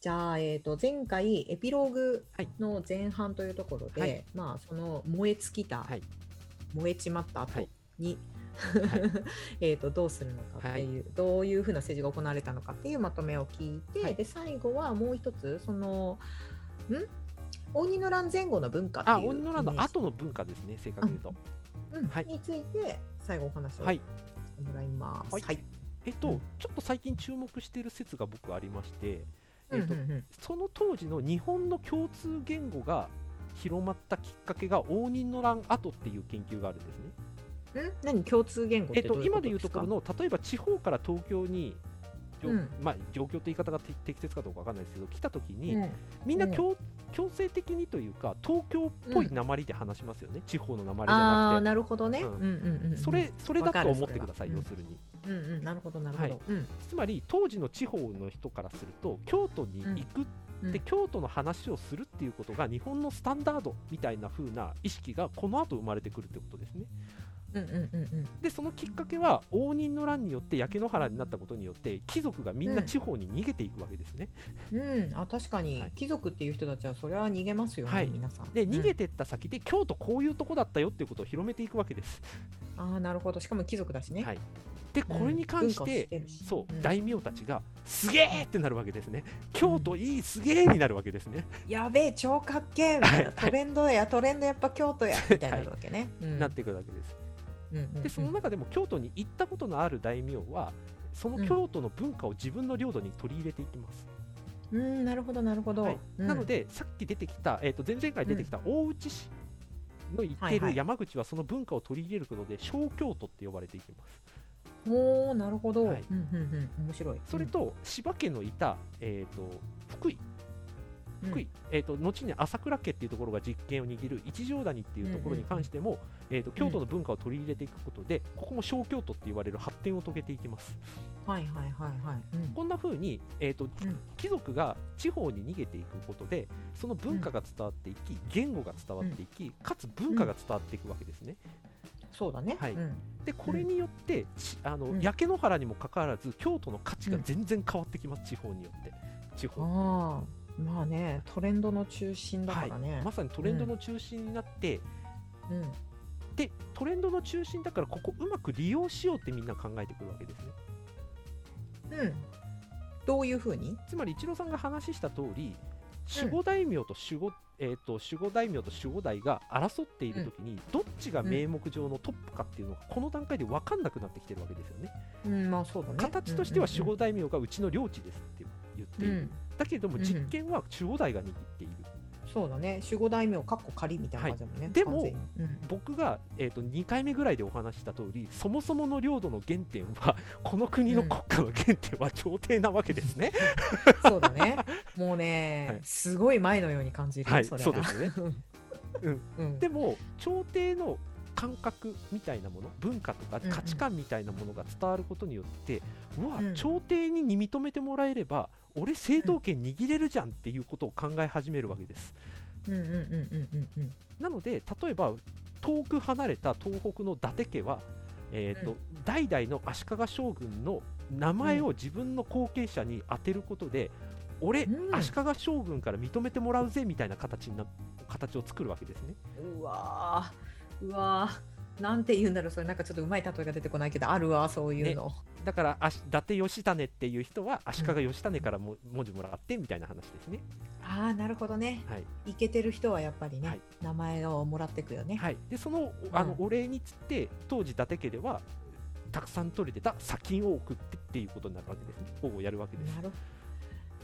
じゃあ、えー、と前回エピローグはい。の前半というところで、はい。まあその燃え尽きた、はい。燃えちまった後はい。えーとどうするのかっていう、どういうふうな政治が行われたのかっていうまとめを聞いて、はい。で最後はもう一つそのん？応仁の乱前後の文化っていうあ、鬼の乱の後の文化ですね、正確に言うと。うん。はい。について最後お話をはい。してもらいます。はい。はい。えっと、うん。ちょっと最近注目している説が僕ありまして、えっとうんうんうん。その当時の日本の共通言語が広まったきっかけが応仁の乱後っていう研究があるんですね。ん？何？共通言語っえってと、今でいうところの例えば地方から東京に、うん。まあ、状況って言い方がて適切かどうかわかんないですけど来た時に、うん。みんな強,、強制的にというか東京っぽい鉛で話しますよね、地方の鉛じあゃなあなるほどね。ううんんうんうん。くてそれそれだと思ってください、要するに。うんうんなるほどなるほど。はいうんつまり当時の地方の人からすると京都に行く、うんで京都の話をするっていうことが日本のスタンダードみたいな風な意識がこの後生まれてくるってことですね。うんうんうんうん。でそのきっかけは応仁の乱によって焼け野原になったことによって貴族がみんな地方に逃げていくわけですね。うん、あ確かに、はい貴族っていう人たちはそれは逃げますよね、はい皆さん。で逃げて、てった先で京都こういうとこだったよっていうことを広めていくわけです。ああなるほどしかも貴族だしね。はい、でこれに関して知ってるしそう、うん大名たちがすげえってなるわけですね。京都いいすげえになるわけですね。やべえ超かっけえはいトレンドやトレンドやっぱ京都やみたいになるわけね。うんなっていくわけです。うんうんうんでその中でも京都に行ったことのある大名はその京都の文化を自分の領土に取り入れていきます。うんなるほどなるほど。はいうんなのでさっき出てきた、えー、と前々回出てきた大内氏の言ってる山口はその文化を取り入れることで小京都って呼ばれていきます。おおなるほど。はいうんうんうん面白い。それと柴家のいた、えー、と福井うん。福井、えー、と後に朝倉家っていうところが実権を握る一条谷っていうところに関しても、えー、と京都の文化を取り入れていくことで、ここも小京都って言われる発展を遂げていきます。はいはいはいはい。うん。こんな風に、えーとん。貴族が地方に逃げていくことでその文化が伝わっていき、言語が伝わっていき、かつ文化が伝わっていくわけですね。そうだね。はい。うん。でこれによって、ちあのうん。焼け野原にもかかわらず京都の価値が全然変わってきます、地方によって。地方まあねトレンドの中心だからね。はい、まさにトレンドの中心になって、うんでトレンドの中心だからここうまく利用しようってみんな考えてくるわけですね。うん。どういうふうに？つまり一郎さんが話した通り守護大名と守護、えー、と守護大名と守護代が争っているときに、どっちが名目上のトップかっていうのがこの段階で分かんなくなってきてるわけですよね。うん、まあそうだね。形としては守護大名がうちの領地ですって言っている、うん、だけれどもうん実権は守護代が握っている。そうだね。守護大名かっこ仮みたいな感じだもんね。でも完全にうん僕が、えー、と2回目ぐらいでお話しした通りそもそもの領土の原点は この国の国家の原点は朝廷なわけですね。そうだね。もうね、はいすごい前のように感じるよ。はいそれそうですね。うんうん、でも朝廷の感覚みたいなもの文化とかうんうん価値観みたいなものが伝わることによって、うわうん朝廷に認めてもらえれば俺正当権握れるじゃんっていうことを考え始めるわけです。うんうんうんうんうんうんなので例えば遠く離れた東北の伊達家は、えーとうん。代々の足利将軍の名前を自分の後継者に当てることで、俺、うん。足利将軍から認めてもらうぜみたいな形にな形を作るわけですね。うわーうわーなんて言うんだろうそれなんかちょっとうまい例えが出てこないけどあるわそういうの、だからあし伊達義種っていう人は足利義種からも文字もらってみたいな話ですね。ああなるほどね。はい。イケてる人はやっぱりね、はい。名前をもらってくよね、はい、でそのあのうんお礼につって当時伊達家ではたくさん取れてた砂金を送ってっていうことになるわけですね。をやるわけです。なる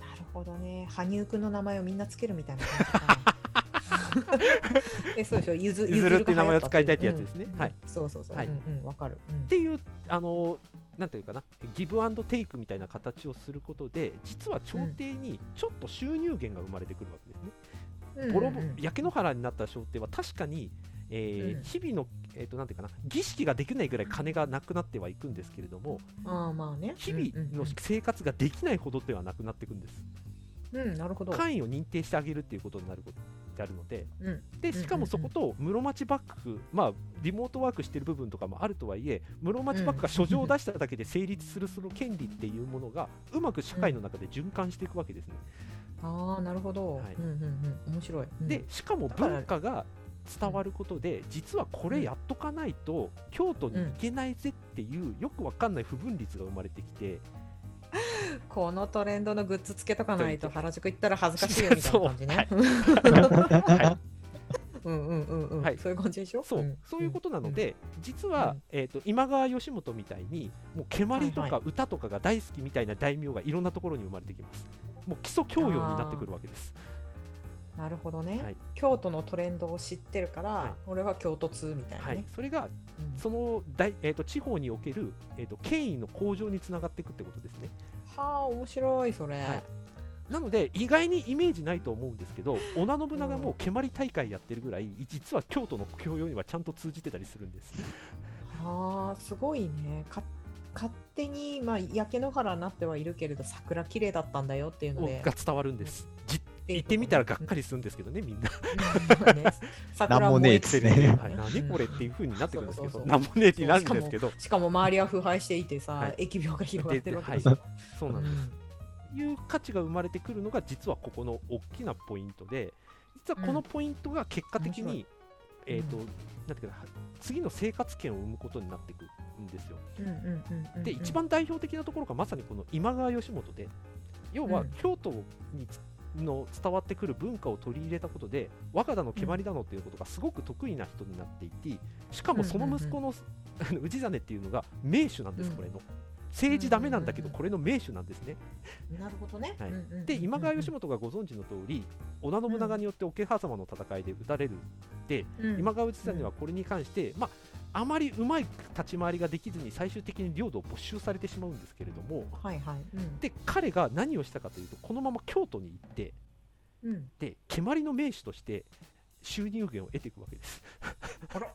なるほどね。羽生くんの名前をみんなつけるみたいな感じか。な えそうでしょゆずゆずるっていう名前を使いたいってやつですね。うんはい。そうそうそう、はい。うんうんわかる、うん。っていうあのなんていうかなギブアンドテイクみたいな形をすることで実は朝廷にちょっと収入源が生まれてくるわけですね。うん。ボロボうんうん。焼け野原になった朝廷は確かに、えーうん。日々の、えー、となんていうかな儀式ができないぐらい金がなくなってはいくんですけれどもああまあね。日々の生活ができないほどではなくなっていくんです。うん、うんうんなるほど、官位を認定してあげるっていうことになることであるのでうん、でしかもそこと室町幕府、まあ、リモートワークしてる部分とかもあるとはいえ室町幕府が書状を出しただけで成立するその権利っていうものがうまく社会の中で循環していくわけですね。ああなるほど、はい。うんうんうん。面白い、うん。でしかも文化が伝わることで実はこれやっとかないと京都に行けないぜっていうよくわかんない不分率が生まれてきてこのトレンドのグッズつけとかないと原宿行ったら恥ずかしいよみたいな感じね。は うんうんうんうん、はい。そういう感じでしょ？そう、ん。そういうことなので、実は、うん。えー、と今川義元みたいにもう蹴鞠とはいか歌とかが大好きみたいな大名がいろんなところに生まれてきます。もう基礎教養になってくるわけです。なるほどね、はい。京都のトレンドを知ってるから、はい。俺は京都通みたいなはい。ね。、それがうん。その大、えー、と地方における、えー、と権威の向上につながっていくってことですね。はあ面白いそれ、はい。なので意外にイメージないと思うんですけど織田信長も蹴鞠大会やってるぐらい実は京都の教養にはちゃんと通じてたりするんです。ああすごいね。か勝手に、まあ、焼け野原になってはいるけれど桜綺麗だったんだよっていうので。が伝わるんです。じていう行ってみたらがっかりするんですけどねみんな。なんもねえってね。はい、何これっていう風になってくるんですけど、そうそうそうなんもねえってなるんですけど、しかも周りは腐敗していてさ、はい。疫病が広がってるわけはい。ですよ。そうなんです。うんいう価値が生まれてくるのが実はここの大きなポイントで、実はこのポイントが結果的に、えっ、と、なんていうかな、次の生活圏を生むことになってくるんですよ。で、一番代表的なところがまさにこの今川義元で、要はうん。京都につの伝わってくる文化を取り入れたことで、若田の蹴鞠だのっていうことがすごく得意な人になっていて、しかもその息子の、氏真っていうのが名手なんです、うんこれの。政治ダメなんだけど、うんこれの名手なんですね。なるほどね。はい。で今川義元がご存知の通り織田信長によって桶狭間の戦いで撃たれるで、うん。今川氏真はこれに関して、まあ、あまりうまい立ち回りができずに最終的に領土を没収されてしまうんですけれどもはいはい。うん。で彼が何をしたかというとこのまま京都に行ってうん、で蹴鞠の名手として収入源を得ていくわけです、あら。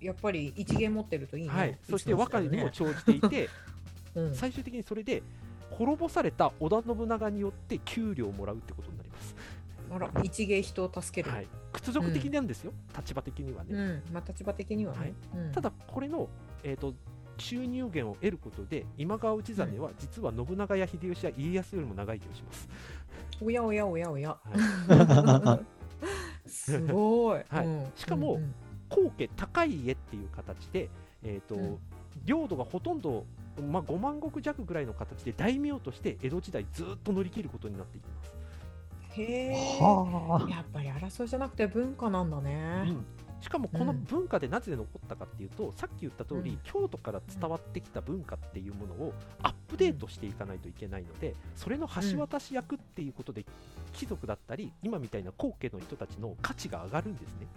やっぱり一元持ってるといいね。はい、そしていつもそうだよね。若にも長じていて うん。最終的にそれで滅ぼされた織田信長によって給料をもらうってことになります、あら一芸人を助ける。はい、屈辱的なんですよ、立場的にはね、うん、まあ立場的にはね。うん。ただこれの、えー、と収入源を得ることで今川氏真は実は信長や秀吉や家康よりも長生きをします。おやおやおやおや。は すごい。はい。うん。しかもうんうん。高家高い家っていう形で、えーとうん。領土がほとんど、まあ、5万石弱ぐらいの形で大名として江戸時代ずっと乗り切ることになっていきます。へえ。はやっぱり争いじゃなくて文化なんだね。うんしかもこのうん文化でなぜ残ったかっていうと、さっき言った通り、うん京都から伝わってきた文化っていうものをアップデートしていかないといけないので、それの橋渡し役っていうことで、貴族だったり今みたいな高家の人たちの価値が上がるんですね。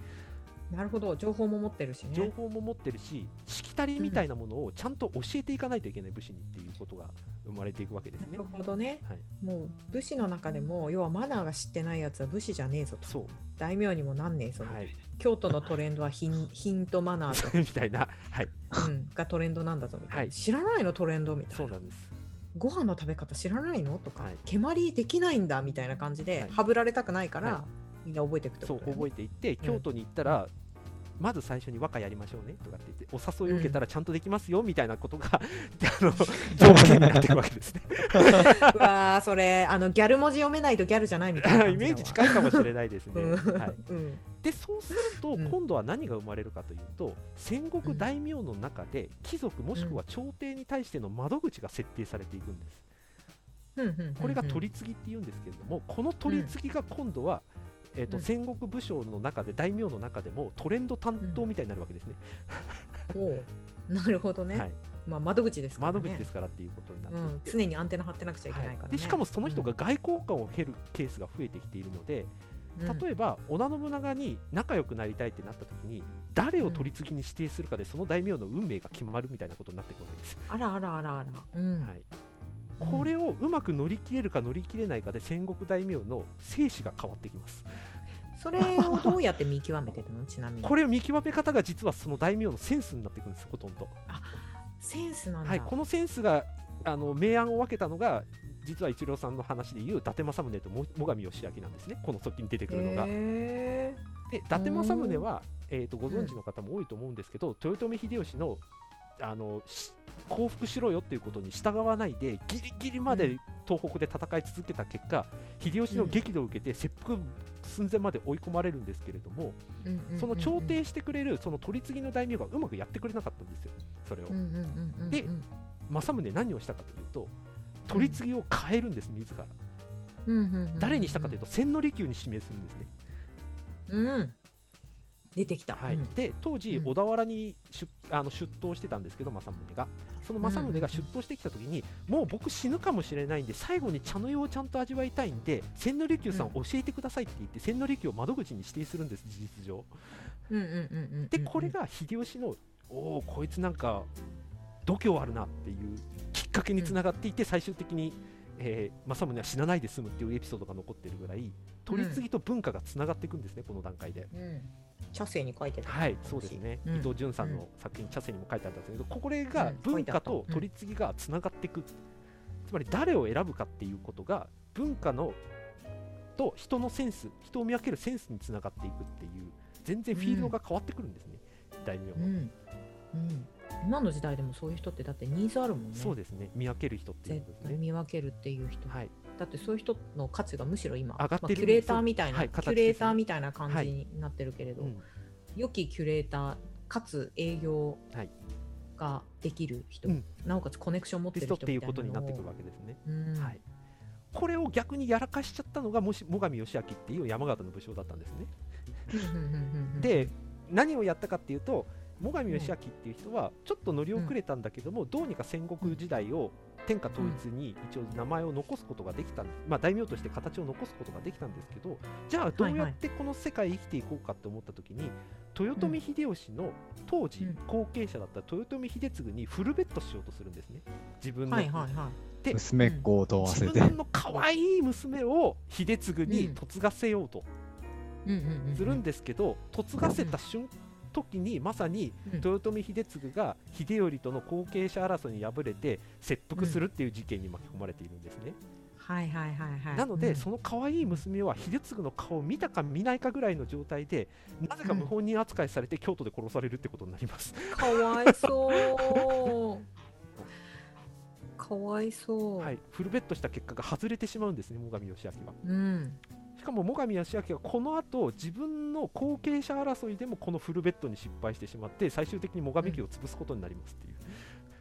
なるほど。情報も持ってるしね。情報も持ってるし、しきたりみたいなものをちゃんと教えていかないといけない武士にっていうことが生まれていくわけですね。なる。ほどね。はい、もう武士の中でも要はマナーが知ってないやつは武士じゃねえぞとそう、大名にもなんねえぞ、はい、京都のトレンドは品品とマナーと、みたいな、はい、うん、がトレンドなんだぞみたいな、はい。知らないのトレンドみたいな。そうなんです。ご飯の食べ方知らないのとか、はい。蹴鞠できないんだみたいな感じで、はぶられたくないから、はみんな覚えていくってそう覚えていって、京都に行ったら、まず最初に和歌やりましょうねとかって言って、お誘いを受けたらちゃんとできますよみたいなことが、あの条件になっていくわけですね。うわーそれあのギャル文字読めないとギャルじゃないみたいなイメージ近いかもしれないですね。うん。はい、うん。で、そうすると、うん。今度は何が生まれるかというと、戦国大名の中で、貴族もしくは朝廷に対しての窓口が設定されていくんです。うん。うん。うん。うん。これが取り次ぎって言うんですけれども、この取り次ぎが今度は、えーとうん。戦国武将の中で大名の中でもトレンド担当みたいになるわけですね、おうなるほどね、はい、まあ、窓口ですからね。窓口ですからっていうことになって。うん、常にアンテナ張ってなくちゃいけないからね、はい。でしかもその人が外交官を経るケースが増えてきているので、例えば織田信長に仲良くなりたいってなった時に誰を取り次ぎに指定するかでその大名の運命が決まるみたいなことになっていくわけです、あらあらあらあら、うん。はい、これをうまく乗り切れるか乗り切れないかで戦国大名の生死が変わってきます。それをどうやって見極めてるの？ちなみに。これを見極め方が実はその大名のセンスになっていくんですほとんど。センスなんだ、はい、このセンスがあの明暗を分けたのが実は一郎さんの話でいう伊達政宗とも最上義明なんですね。この時に出てくるのが。へで伊達政宗は、えー、とご存知の方も多いと思うんですけど、豊臣秀吉のあのし降伏しろよっていうことに従わないでギリギリまで東北で戦い続けた結果、秀吉の激怒を受けて切腹寸前まで追い込まれるんですけれども、うんうんうんうんその調停してくれるその取り次ぎの大名がうまくやってくれなかったんですよ、それを。うんうんうんうんうんで政宗何をしたかというと取り次ぎを変えるんです、自ら。うんうんうんうん誰にしたかというと千利休に指名するんですね。うん出てきた、はい。うん。で当時、うん。小田原に出あの出頭してたんですけど政宗が。その政宗が出頭してきた時に、もう僕死ぬかもしれないんで最後に茶の湯をちゃんと味わいたいんで千利休さんうん。教えてくださいって言って千利休を窓口に指定するんです事実上。うんうんうんうんうんでこれが秀吉のおおこいつなんか度胸あるなっていうきっかけにつながっていて、最終的に、えー政宗は死なないで済むっていうエピソードが残ってるぐらい取り次ぎと文化がつながっていくんですね、この段階で。うん茶世に書いてた。はい、そうですね、うん。伊藤潤さんの作品、茶世にも書いてあったんですけど、これがうん。文化と取り次ぎがつながっていく、つまり誰を選ぶかっていうことが、文化のと人のセンス、人を見分けるセンスにつながっていくっていう、全然フィールドが変わってくるんですね、大名の。うん。うん。今の時代でもそういう人ってだってニーズあるもんね。そうですね、見分ける人っていう絶ことですね。対見分けるっていう人、はい、だってそういう人の価値がむしろ今上がってる。まあキュレーターみたいな、はいキュレーターみたいな感じになってるけれど、うん良きキュレーターかつ営業はいができる人、うん。なおかつコネクション持ってる人っていうことになってくるわわけですね。うん。はい、これを逆にやらかしちゃったのがもし最上義明っていう山形の武将だったんですね。で何をやったかっていうと最上義明っていう人はちょっと乗り遅れたんだけども、どうにか戦国時代を天下統一に一応名前を残すことができたんまあ、大名として形を残すことができたんですけどじゃあどうやってこの世界生きていこうかって思った時に、豊臣秀吉の当時後継者だった豊臣秀次にフルベットしようとするんですね自分の、はいはいはいで娘っ子を問わせて、自分の可愛い娘を秀次に嫁がせようとするんですけど、嫁がせた瞬間時にまさにうん。豊臣秀次が秀頼との後継者争いに敗れて切腹するっていう事件に巻き込まれているんですね、はいはいはいはい。なので、うん。その可愛い娘は秀次の顔を見たか見ないかぐらいの状態でなぜか謀反人扱いされて京都で殺されるってことになります、かわいそう。かわいそう、はい、フルベットした結果が外れてしまうんですね最上義明は。うん。しかも最上義明はこの後自分の後継者争いでもこのフルベットに失敗してしまって最終的に最上家を潰すことになりますっていう、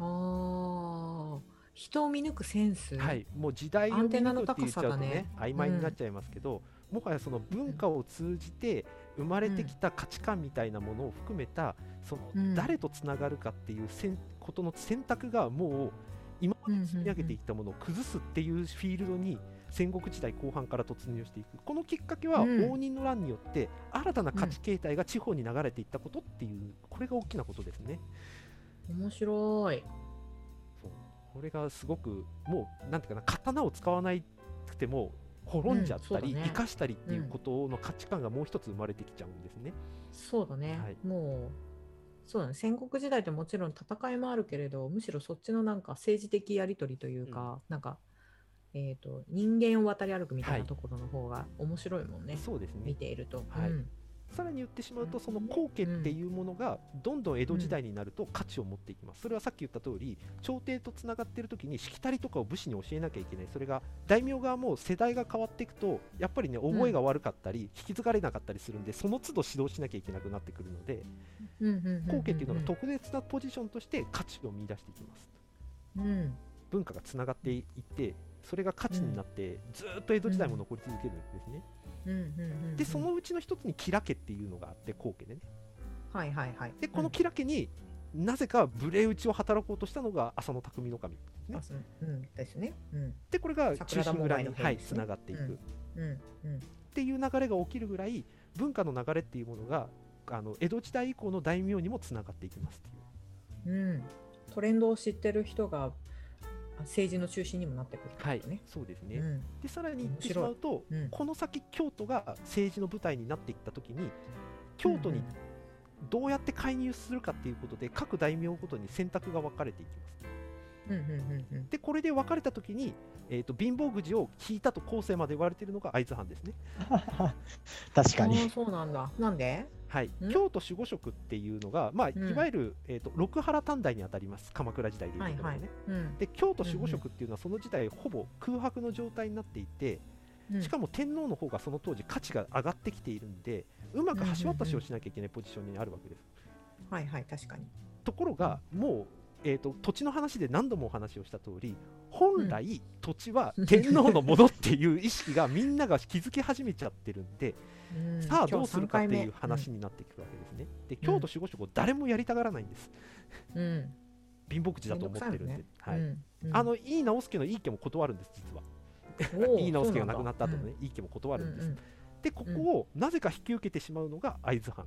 ああ人を見抜くセンス、はい、もう時代を見抜くって言っちゃうとねね。曖昧になっちゃいますけど、もはやその文化を通じて生まれてきた価値観みたいなものを含めたそのうん。誰とつながるかっていうせんことの選択がもう今まで積み上げていったものを崩すっていうフィールドに戦国時代後半から突入していく。このきっかけはうん。応仁の乱によって新たな価値形態が地方に流れていったことっていうこれが大きなことですね。面白い。そう。これがすごくもうなんていうかな刀を使わなくても滅んじゃったり、うんね。生かしたりっていうことの価値観がもう一つ生まれてきちゃうんですね。そうだね、はい。もうそうだね。戦国時代ってもちろん戦いもあるけれどむしろそっちのなんか政治的やり取りというか、なんかえー、と人間を渡り歩くみたいはない。ところの方が面白いもんね、そうですね。見ていると、はい。うん。さらに言ってしまうとその後家っていうものがどんどん江戸時代になると価値を持っていきます、それはさっき言った通り朝廷とつながっている時にしきたりとかを武士に教えなきゃいけない。それが大名側も世代が変わっていくとやっぱりね覚えが悪かったり、引き継がれなかったりするんでその都度指導しなきゃいけなくなってくるのでうんうんうんうん後家っていうのが特別なポジションとして価値を見出していきます。うん。文化がつながっていってそれが価値になってずーっと江戸時代も残り続けるんですね、でそのうちの一つに吉良家っていうのがあって後家でねはいはいはい。でこの吉良家になぜか無礼打ちを働こうとしたのが浅野匠の神うんあそううん。ですね。うん。でこれが中桜田心蔵に、門外の変はい、ですね。つながっていく、うん。っうん。うん。ていう流れが起きるぐらい文化の流れっていうものがあの江戸時代以降の大名にもつながっていきますっていう。うん、トレンドを知ってる人があ政治の中心にもなってくるってはい。そうですね、うん。でさらに言ってしまうと、うん。この先京都が政治の舞台になっていった時に京都にどうやって介入するかっていうことで各大名ごとに選択が分かれていきますでこれで分かれた時に、えー、と貧乏くじを引いたと後世まで言われているのが会津藩ですね。確かに。そうなんだ。なんで？はい。ん、京都守護職っていうのが、まあ、いうん。わゆる、えー、と六原短大に当たります。鎌倉時代でいうところでね、はいうん。で京都守護職っていうのはその時代ほぼ空白の状態になっていて、うん。しかも天皇の方がその当時価値が上がってきているんでうまく橋渡しをしなきゃいけないポジションにあるわけです。はいはい確かに。ところがもう、えー、と土地の話で何度もお話をした通り本来、土地は天皇のものっていう意識がみんなが気づき始めちゃってるんで、うんさあどうするかっていう話になっていくわけですね。で京都守護職を誰もやりたがらないんです。うんうん貧乏口だと思ってるんで。めどくさはいうんうんあの井伊直輔の井伊家も断るんです実は。おー 井伊直輔が亡くなった後のね井伊家も断るんです。うんうんでここをなぜか引き受けてしまうのが会津藩。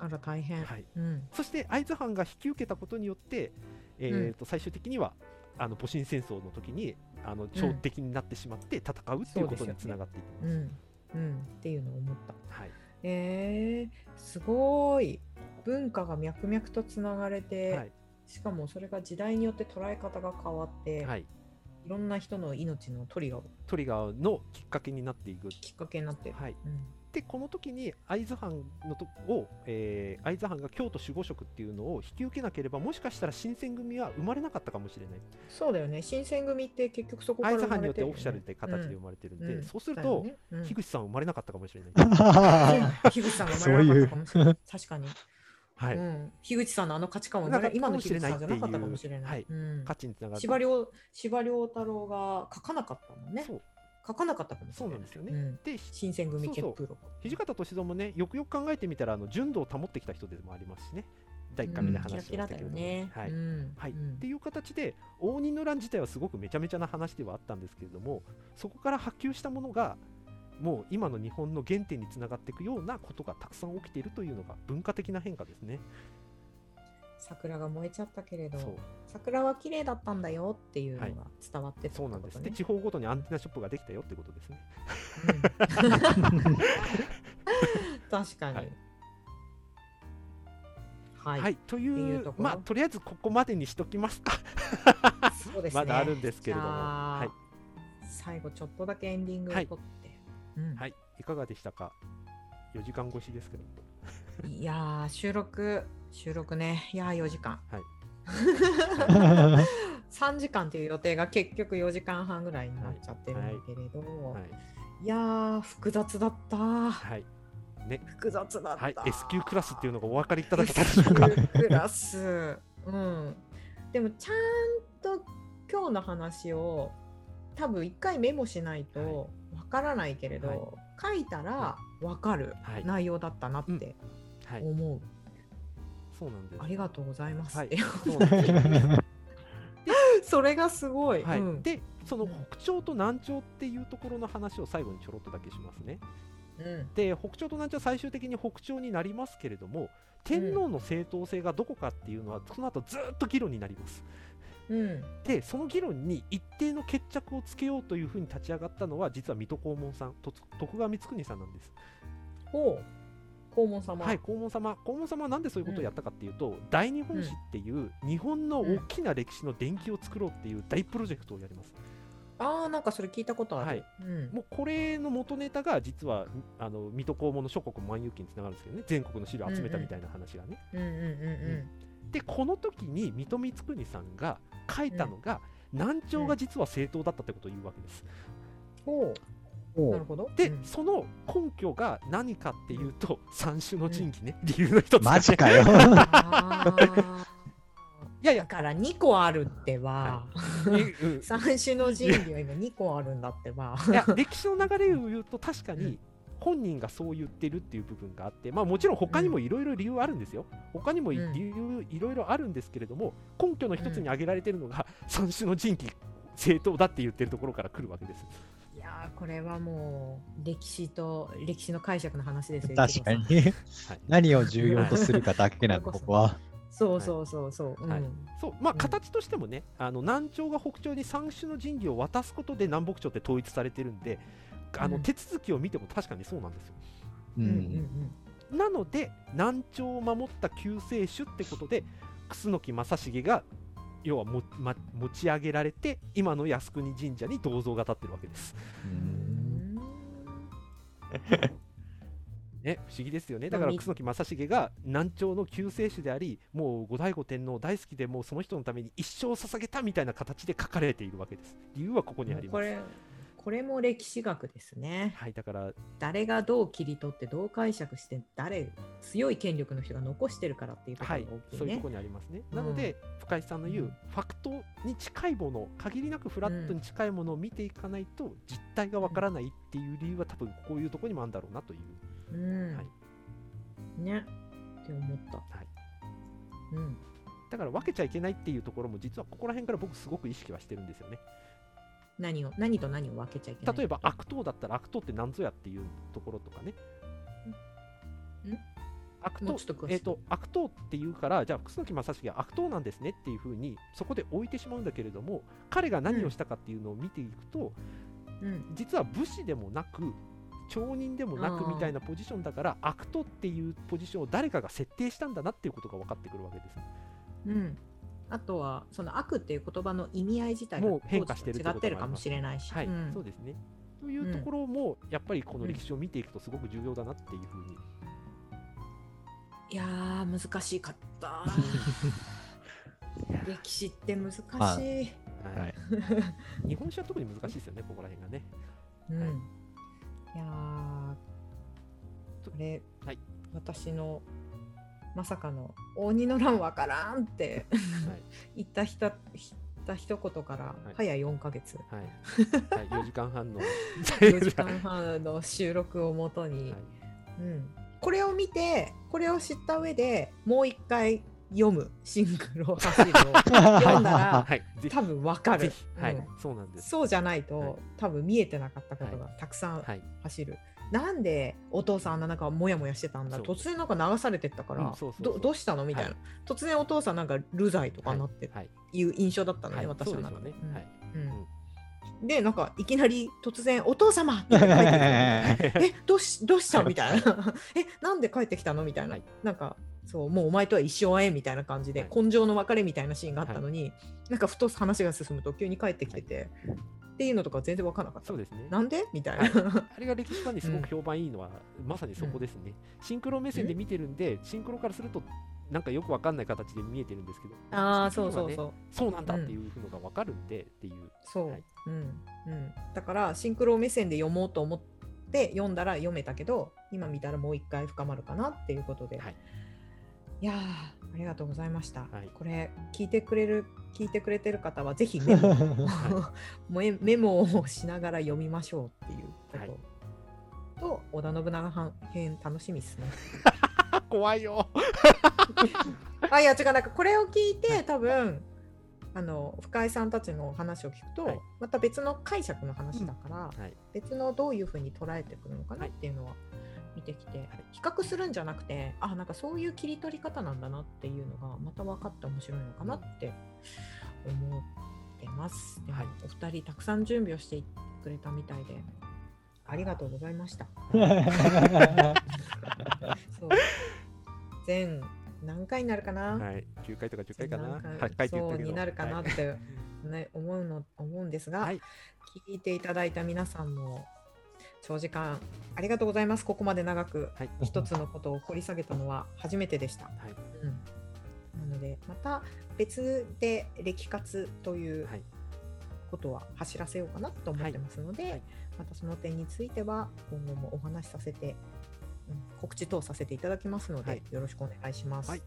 あら大変。はい、うん。そして会津藩が引き受けたことによって、えーと最終的にはあの戊辰戦争の時にあの朝敵になってしまって戦うっていうことにつながっていきます。うん。うん。っていうのを思った。はい。えー、すごい。文化が脈々とつながれて、はい。しかもそれが時代によって捉え方が変わって、はい、いろんな人の命のトリガーを。トリガーのきっかけになっていく。きっかけになって。る、はい、うんでこの時に会津藩のとを、えー会津藩が京都守護職っていうのを引き受けなければもしかしたら新選組は生まれなかったかもしれない。そうだよね。新選組って結局そこから会津藩によってオフィシャルで形で生まれてるんで、うん。そうすると、ねうん。樋口さんは生まれなかったかもしれない、樋口さんが生まれなかったかもしれない。確かに、はいう。ん、樋口さんのあの価値観は今の樋口さんじゃなかったかもしれない。はい。うん。価値につながる。司馬遼司馬遼太郎が書かなかったもんね。そう書かなかったかもそうなんですよね、うん。で新選組結プロ土方歳三もねよくよく考えてみたらあの純度を保ってきた人でもありますしね。第1回目で話しましたけれども、ねはい。うん。はい。うん。っていう形で応仁の乱自体はすごくめちゃめちゃな話ではあったんですけれどもそこから波及したものがもう今の日本の原点につながっていくようなことがたくさん起きているというのが文化的な変化ですね。桜が燃えちゃったけれど桜は綺麗だったんだよっていうのが伝わってったそうなんです。でね地方ごとにアンテナショップができたよってことですね。うん。確かに。はい。はい、はい、というとまあとりあえずここまでにしときますか。そうですね。まだあるんですけれども。はい。最後ちょっとだけエンディングをはい。撮って、うん。はい、いかがでしたか？4時間越しですけど。いやー収録収録ね。いやー4時間。はい。3時間っていう予定が結局4時間半ぐらいになっちゃってるんだけれど、はい。い、やー複雑だった。はい。ね。複雑だった、はい、S 級クラスっていうのがお分かりいただけたでしょうか。S 級クラス。うん。でもちゃんと今日の話を多分一回メモしないとわからないけれど、書いたらわかるはい。内容だったなってはい、思う、そうなんです。あ。りがとうございます。はい。そうなんですよ それがすごい、はい。うん。でそのうん北朝と南朝っていうところの話を最後にちょろっとだけしますね。うん。で北朝と南朝は最終的に北朝になりますけれども天皇の正当性がどこかっていうのはその後ずっと議論になります。うん。でその議論に一定の決着をつけようというふうに立ち上がったのは実は水戸黄門さんと徳川光圀さんなんです。ほう黄門様。はい、黄門様。黄門様はなんでそういうことをやったかっていうと、大日本史っていう日本の大きな歴史の伝記を作ろうっていう大プロジェクトをやります。ああなんかそれ聞いたことある、はい。うん、もうこれの元ネタが実はあの水戸黄門の諸国万有記につながるんですけどね。全国の資料を集めたみたいな話がね、うんうんうんでこの時に水戸光圀さんが書いたのが、南朝が実は正当だったってことを言うわけです、ほう。おなるほど。で、うん。その根拠が何かっていうと、三種の神器ね、理由の一つ。マジかよ。いやいや。だから2個あるってば、い。うん。三種の神器は今2個あるんだってば。いや歴史の流れを言うと確かに本人がそう言ってるっていう部分があって、まあ、もちろん他にもいろいろ理由あるんですよ。他にも理由いろいろあるんですけれども根拠の一つに挙げられてるのが三種の神器正当だって言ってるところから来るわけです。いこれはもう歴史と歴史の解釈の話ですよ確かに。何を重要とするかだけなの、はい。ここは。そうそうそうそう、はい。うんそうまあうん形としてもね、あの南朝が北朝に三種の神器を渡すことで南北朝って統一されてるんであのうん。手続きを見ても確かにそうなんですよ。ううんうんん。なので南朝を守った救世主ってことで楠木正成が要はも、ま、持ち上げられて今の靖国神社に銅像が立ってるわけです。ね、不思議ですよね。だから楠木正成が南朝の救世主であり、もう後醍醐天皇大好きで、もうその人のために一生捧げたみたいな形で書かれているわけです。理由はここにあります。これも歴史学ですね。はい、だから、誰がどう切り取ってどう解釈して誰強い権力の人が残してるからっていうとこはいろが大きいね。そういうところにありますね。うんなので、深井さんの言う、うんファクトに近いもの、限りなくフラットに近いものを見ていかないと、実態がわからないっていう理由は、多分こういうところにもあるんだろうなという。うん、はいねって思った。はいうんだから分けちゃいけないっていうところも、実はここら辺から僕、すごく意識はしてるんですよね。何を何と何を分けちゃいけない例えば悪党だったら悪党って何ぞやっていうところとかね。悪党えー、と悪党っていうから、じゃあ、楠木正成は悪党なんですねっていうふうに、そこで置いてしまうんだけれども、彼が何をしたかっていうのを見ていくと、うん。実は武士でもなく、町人でもなくみたいなポジションだから、悪党っていうポジションを誰かが設定したんだなっていうことが分かってくるわけです。うん、あとはその悪っていう言葉の意味合い自体がもう変化してる違ってるかもしれないし、はい、うん。そうですね。というところも、やっぱりこの歴史を見ていくと、すごく重要だなっていうふうに。いやー難しかった。歴史って難しい、まあはい。はい。日本史は特に難しいですよね、ここら辺がね。うん、はい。いやーこれ、はい。私のまさかの「応仁の乱わからん」ってはい。言った人言った一言からい。早4ヶ月、はい、はい、4時間半の。4時間半の収録をもとに、はい。うん、これを見てこれを知った上でもう一回読むシンクロ走るを 読んだらはい、多分わかる。はい、うん。そうなんです。そうじゃないと、はい。多分見えてなかったことがたくさんはい、走る、なんでお父さんあんななんかモヤモヤしてたんだ？突然なんか流されてったから、どどうしたの？みたいな、はい。突然お父さんなんか流罪とかになってはい、いう印象だったのね、はい、私。はい、うん。でなんかいきなり突然「お父様!」って帰って えどうしどうした？みたいな。えなんで帰ってきたの？みたいな、はい。なんかそうもうお前とは一生会えみたいな感じで、はい。根性の別れみたいなシーンがあったのに、なんかふと話が進むと急に帰ってきてて、っていうのとか全然分からなかった。そうですね。なんで？みたいな、はあれが歴史ファンにすごく評判いいのは、まさにそこですね。シンクロ目線で見てるんで、シンクロからすると、なんかよくわかんない形で見えてるんですけど、ああそうそうそう。そうなんだっていうのがわかるんで、っていう。そう、はい。うん。うん、だからシンクロ目線で読もうと思って読んだら読めたけど今見たらもう一回深まるかなっていうことで、はい。いやーありがとうございました、はい。これ聞いてくれる聞いてくれてる方はぜひメモ もえメモをしながら読みましょうっていうこと、はい。と織田信長編楽しみですね。あ、怖いよ。あいや違うなんかこれを聞いて多分あの深井さんたちの話を聞くと、はい。また別の解釈の話だから、はい。別のどういうふうに捉えてくるのかなっていうのは見てきて、比較するんじゃなくてあなんかそういう切り取り方なんだなっていうのがまた分かって面白いのかなって思ってます。でもはいお二人たくさん準備をしてくれたみたいでありがとうございました。そう全何回になるかな、はい。9回とか10回かな？なん8回。そうになるかなはいって、ね思うの思うんですが、はい。聞いていただいた皆さんも長時間ありがとうございます。ここまで長くはい。一つのことを掘り下げたのは初めてでした。はい。うん、なのでまた別で歴活というはい。ことは走らせようかなと思ってますので、はいはいまたその点については今後もお話しさせて、うん告知等させていただきますので、はいよろしくお願いします。はいうん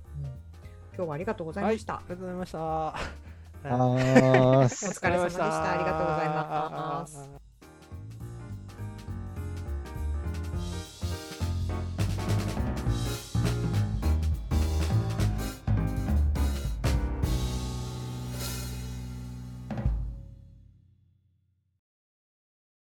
今日はありがとうございました。ありがとうございました。お疲れ様でした。ありがとうございます。す。